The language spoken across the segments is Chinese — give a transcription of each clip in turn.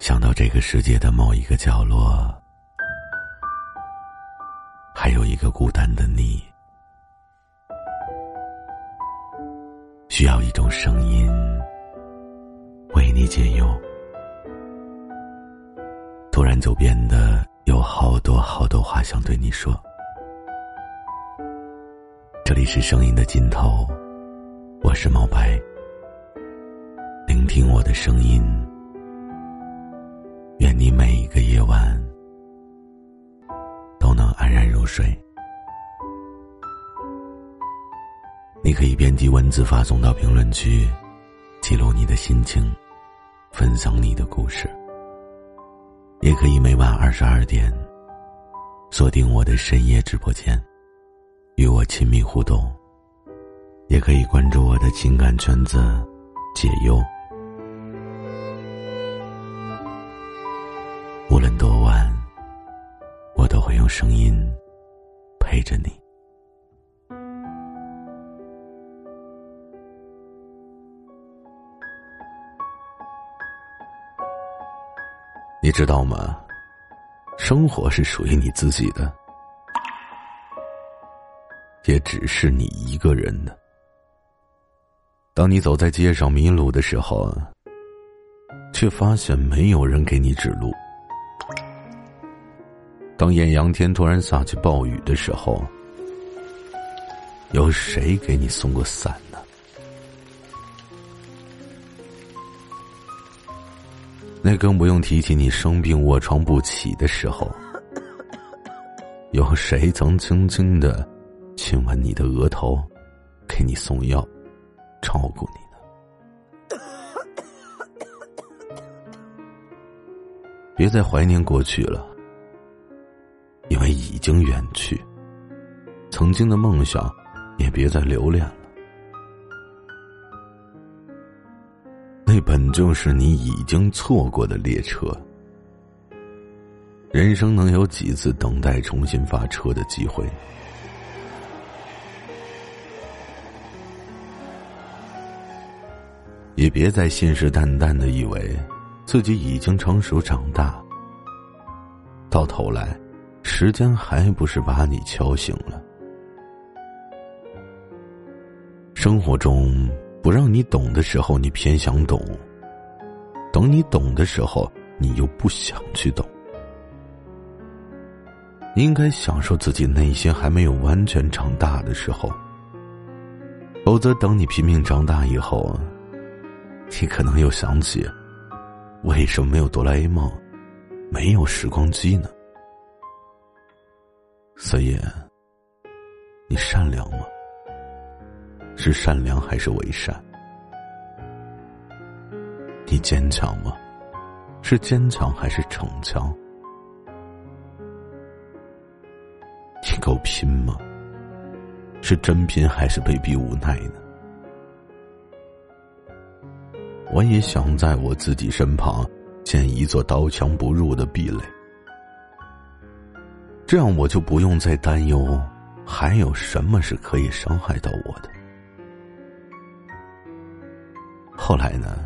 想到这个世界的某一个角落，还有一个孤单的你，需要一种声音为你解忧。突然就变得有好多好多话想对你说。这里是声音的尽头，我是毛白。聆听我的声音，愿你每一个夜晚都能安然入睡。你可以编辑文字发送到评论区，记录你的心情，分享你的故事。也可以每晚二十二点锁定我的深夜直播间。与我亲密互动，也可以关注我的情感圈子，解忧。声音陪着你。你知道吗？生活是属于你自己的。也只是你一个人的。当你走在街上迷路的时候，却发现没有人给你指路；当艳阳天突然下起暴雨的时候，有谁给你送过伞呢？那更不用提起你生病卧床不起的时候，有谁曾轻轻的？亲吻你的额头，给你送药，照顾你呢。别再怀念过去了，已经远去。曾经的梦想，也别再留恋了。那本就是你已经错过的列车。人生能有几次等待重新发车的机会？也别再信誓旦旦的以为自己已经成熟长大，到头来，时间还不是把你敲醒了。生活中不让你懂的时候，你偏想懂；等你懂的时候，你又不想去懂。应该享受自己内心还没有完全长大的时候，否则等你拼命长大以后。你可能又想起，为什么没有哆啦 A 梦，没有时光机呢？所以，你善良吗？是善良还是伪善？你坚强吗？是坚强还是逞强？你够拼吗？是真拼还是被逼无奈呢？我也想在我自己身旁建一座刀枪不入的壁垒，这样我就不用再担忧还有什么是可以伤害到我的。后来呢，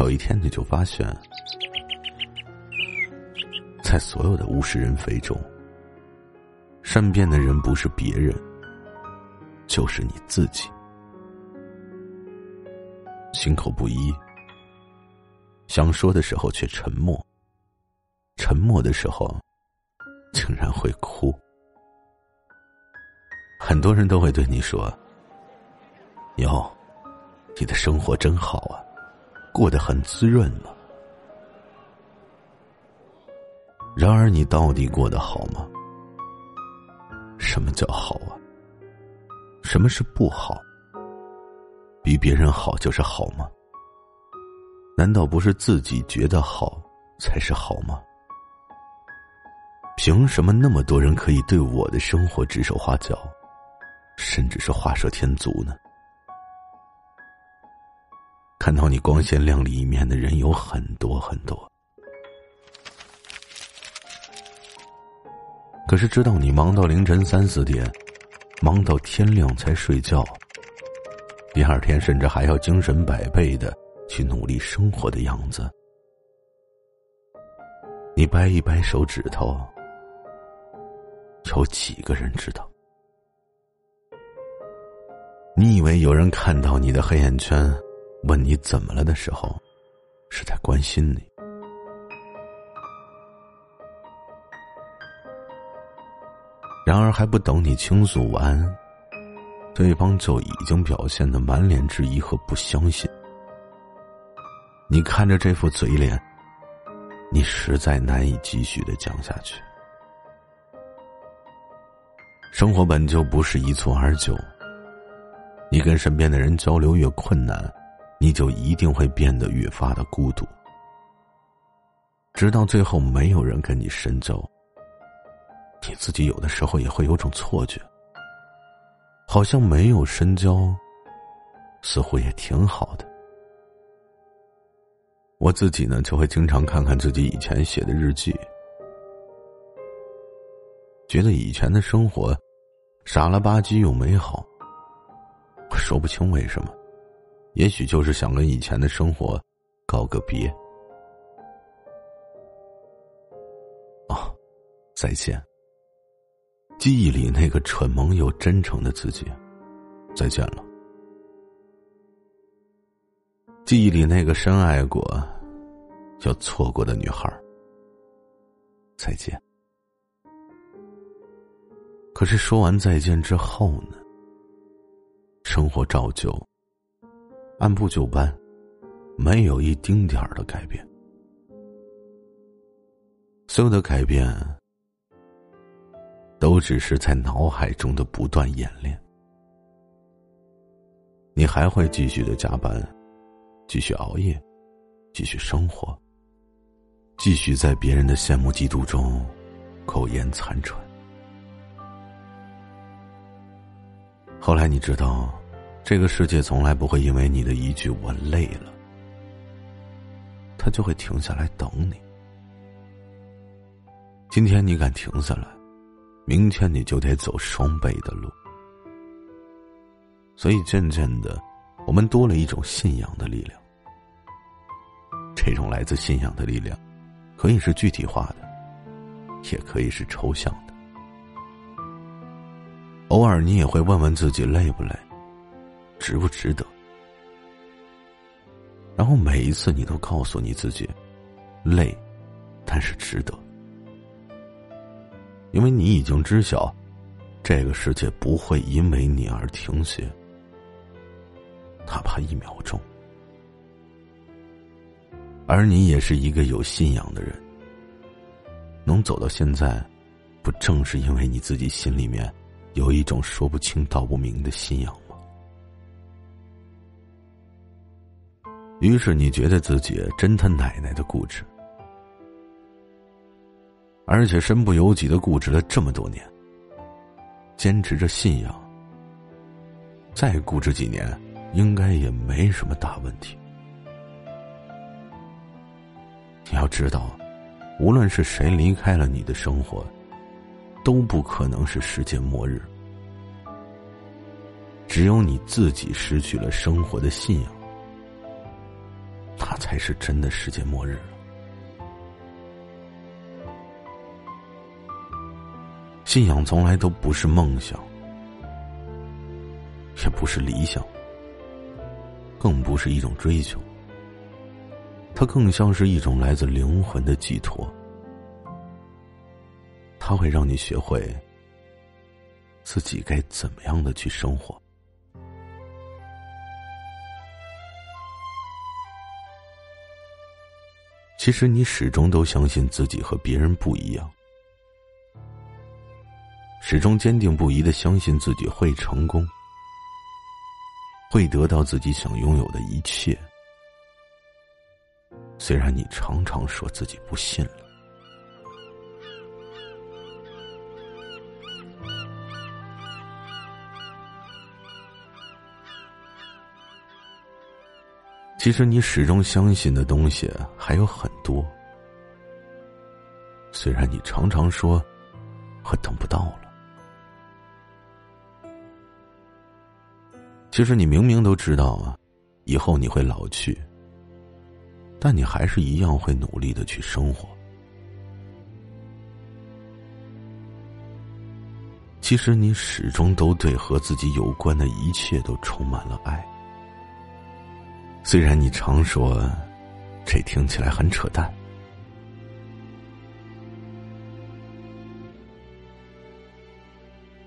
有一天你就发现，在所有的物是人非中，善变的人不是别人，就是你自己。心口不一，想说的时候却沉默，沉默的时候竟然会哭。很多人都会对你说：“哟，你的生活真好啊，过得很滋润嘛。”然而，你到底过得好吗？什么叫好啊？什么是不好？比别人好就是好吗？难道不是自己觉得好才是好吗？凭什么那么多人可以对我的生活指手画脚，甚至是画蛇添足呢？看到你光鲜亮丽一面的人有很多很多，可是知道你忙到凌晨三四点，忙到天亮才睡觉。第二天，甚至还要精神百倍的去努力生活的样子，你掰一掰手指头，有几个人知道？你以为有人看到你的黑眼圈，问你怎么了的时候，是在关心你？然而还不等你倾诉完，对方就已经表现的满脸质疑和不相信。你看着这副嘴脸，你实在难以继续的讲下去。生活本就不是一蹴而就。你跟身边的人交流越困难，你就一定会变得越发的孤独，直到最后没有人跟你深交。你自己有的时候也会有种错觉，好像没有深交，似乎也挺好的。我自己呢，就会经常看看自己以前写的日记，觉得以前的生活傻了吧唧又美好。我说不清为什么，也许就是想跟以前的生活告个别。哦，再见。记忆里那个蠢萌又真诚的自己，再见了。记忆里那个深爱过又错过的女孩，再见。可是说完再见之后呢？生活照旧，按部就班，没有一丁点儿的改变。所有的改变，都只是在脑海中的不断演练。你还会继续的加班，继续熬夜，继续生活，继续在别人的羡慕嫉妒中苟延残喘。后来你知道。这个世界从来不会因为你的一句“我累了”，他就会停下来等你。今天你敢停下来，明天你就得走双倍的路。所以渐渐的，我们多了一种信仰的力量。这种来自信仰的力量，可以是具体化的，也可以是抽象的。偶尔，你也会问问自己累不累。值不值得？然后每一次你都告诉你自己，累，但是值得，因为你已经知晓，这个世界不会因为你而停歇，哪怕一秒钟。而你也是一个有信仰的人，能走到现在，不正是因为你自己心里面有一种说不清道不明的信仰吗？于是你觉得自己真他奶奶的固执，而且身不由己的固执了这么多年，坚持着信仰，再固执几年，应该也没什么大问题。你要知道，无论是谁离开了你的生活，都不可能是世界末日，只有你自己失去了生活的信仰。那才是真的世界末日信仰从来都不是梦想，也不是理想，更不是一种追求。它更像是一种来自灵魂的寄托。它会让你学会自己该怎么样的去生活。其实你始终都相信自己和别人不一样，始终坚定不移的相信自己会成功，会得到自己想拥有的一切。虽然你常常说自己不信了。其实你始终相信的东西还有很多虽然你常常说我等不到了。其实你明明都知道啊以后你会老去但你还是一样会努力的去生活。其实你始终都对和自己有关的一切都充满了爱。虽然你常说，这听起来很扯淡。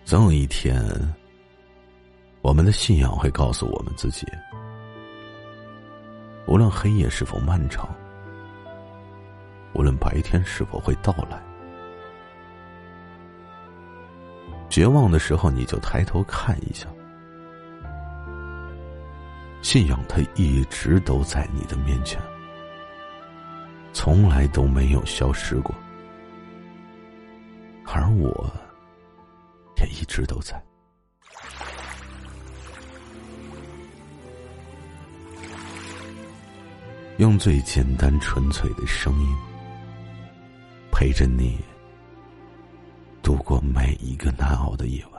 总有一天，我们的信仰会告诉我们自己：无论黑夜是否漫长，无论白天是否会到来，绝望的时候，你就抬头看一下，信仰它一直都在你的面前，从来都没有消失过，而我。也一直都在，用最简单纯粹的声音陪着你度过每一个难熬的夜晚。